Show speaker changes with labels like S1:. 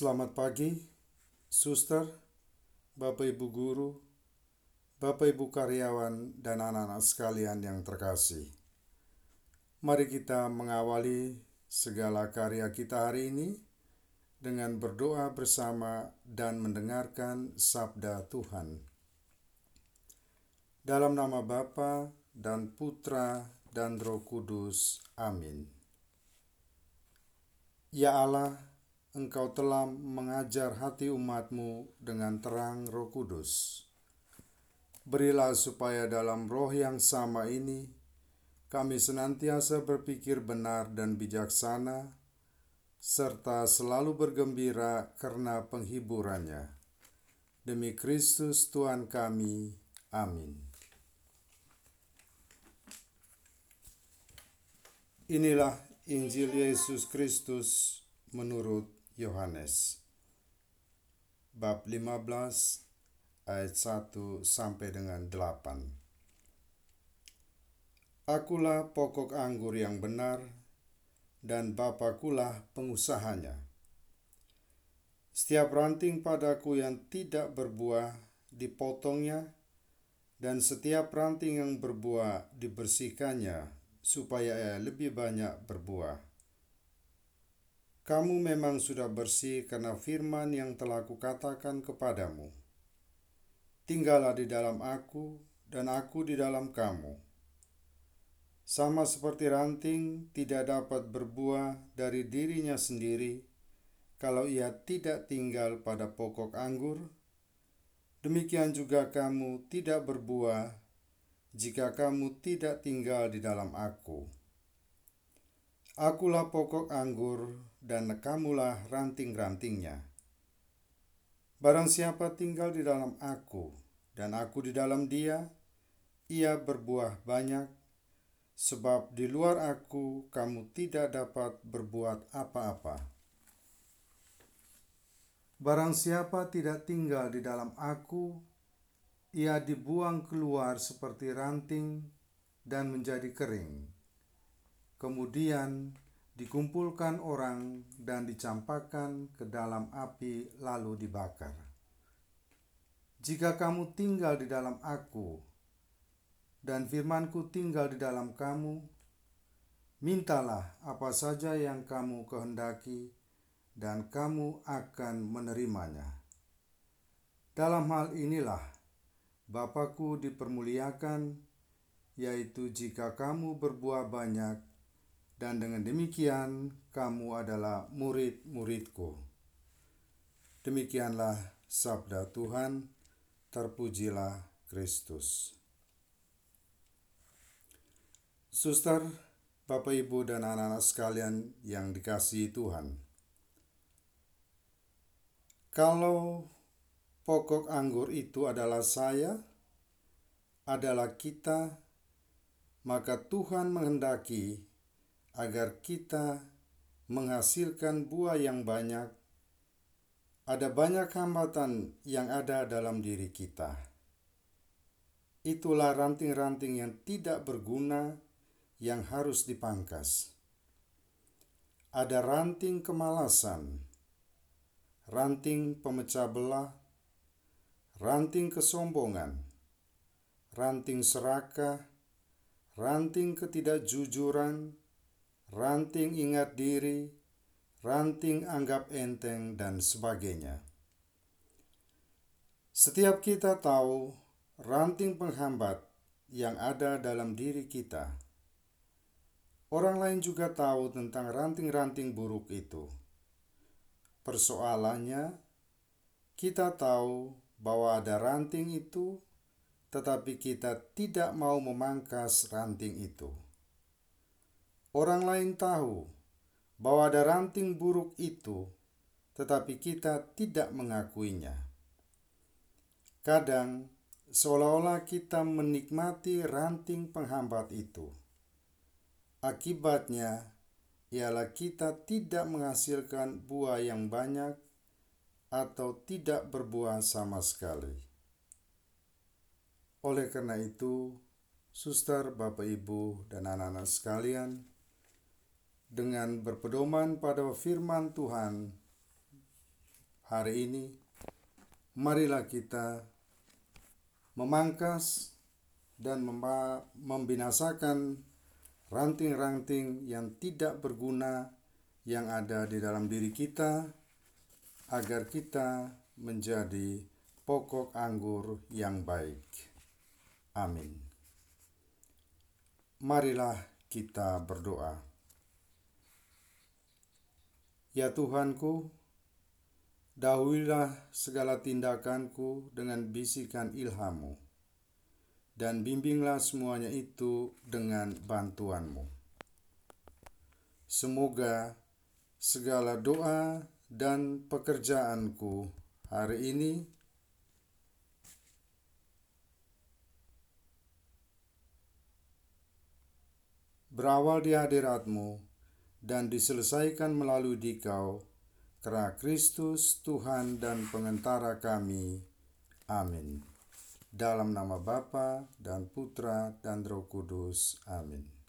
S1: Selamat pagi, suster, Bapak Ibu guru, Bapak Ibu karyawan, dan anak-anak sekalian yang terkasih. Mari kita mengawali segala karya kita hari ini dengan berdoa bersama dan mendengarkan sabda Tuhan. Dalam nama Bapa dan Putra dan Roh Kudus. Amin. Ya Allah, Engkau telah mengajar hati umatmu dengan terang roh kudus. Berilah supaya dalam roh yang sama ini, kami senantiasa berpikir benar dan bijaksana, serta selalu bergembira karena penghiburannya. Demi Kristus Tuhan kami. Amin. Inilah Injil Yesus Kristus menurut Yohanes bab 15 ayat 1 sampai dengan 8 Akulah pokok anggur yang benar dan Bapakulah pengusahanya. Setiap ranting padaku yang tidak berbuah dipotongnya dan setiap ranting yang berbuah dibersihkannya supaya ia lebih banyak berbuah kamu memang sudah bersih karena firman yang telah kukatakan kepadamu. Tinggallah di dalam aku, dan aku di dalam kamu. Sama seperti ranting tidak dapat berbuah dari dirinya sendiri kalau ia tidak tinggal pada pokok anggur, demikian juga kamu tidak berbuah jika kamu tidak tinggal di dalam aku. Akulah pokok anggur dan kamulah ranting-rantingnya. Barang siapa tinggal di dalam aku dan aku di dalam dia, ia berbuah banyak, sebab di luar aku kamu tidak dapat berbuat apa-apa. Barang siapa tidak tinggal di dalam aku, ia dibuang keluar seperti ranting dan menjadi kering kemudian dikumpulkan orang dan dicampakkan ke dalam api lalu dibakar. Jika kamu tinggal di dalam aku dan firmanku tinggal di dalam kamu, mintalah apa saja yang kamu kehendaki dan kamu akan menerimanya. Dalam hal inilah Bapakku dipermuliakan, yaitu jika kamu berbuah banyak dan dengan demikian kamu adalah murid-muridku. Demikianlah sabda Tuhan, terpujilah Kristus. Suster, Bapak, Ibu, dan anak-anak sekalian yang dikasihi Tuhan. Kalau pokok anggur itu adalah saya, adalah kita, maka Tuhan menghendaki agar kita menghasilkan buah yang banyak, ada banyak hambatan yang ada dalam diri kita. Itulah ranting-ranting yang tidak berguna yang harus dipangkas. Ada ranting kemalasan, ranting pemecah belah, ranting kesombongan, ranting serakah, ranting ketidakjujuran, ranting ingat diri, ranting anggap enteng, dan sebagainya. Setiap kita tahu ranting penghambat yang ada dalam diri kita. Orang lain juga tahu tentang ranting-ranting buruk itu. Persoalannya, kita tahu bahwa ada ranting itu, tetapi kita tidak mau memangkas ranting itu. Orang lain tahu bahwa ada ranting buruk itu, tetapi kita tidak mengakuinya. Kadang seolah-olah kita menikmati ranting penghambat itu. Akibatnya ialah kita tidak menghasilkan buah yang banyak atau tidak berbuah sama sekali. Oleh karena itu, suster, bapak, ibu, dan anak-anak sekalian, dengan berpedoman pada firman Tuhan hari ini, marilah kita memangkas dan membinasakan ranting-ranting yang tidak berguna yang ada di dalam diri kita, agar kita menjadi pokok anggur yang baik. Amin. Marilah kita berdoa. Ya Tuhanku, dahululah segala tindakanku dengan bisikan ilhamu, dan bimbinglah semuanya itu dengan bantuanmu. Semoga segala doa dan pekerjaanku hari ini berawal di hadiratmu dan diselesaikan melalui dikau karena Kristus Tuhan dan pengentara kami. Amin. Dalam nama Bapa dan Putra dan Roh Kudus. Amin.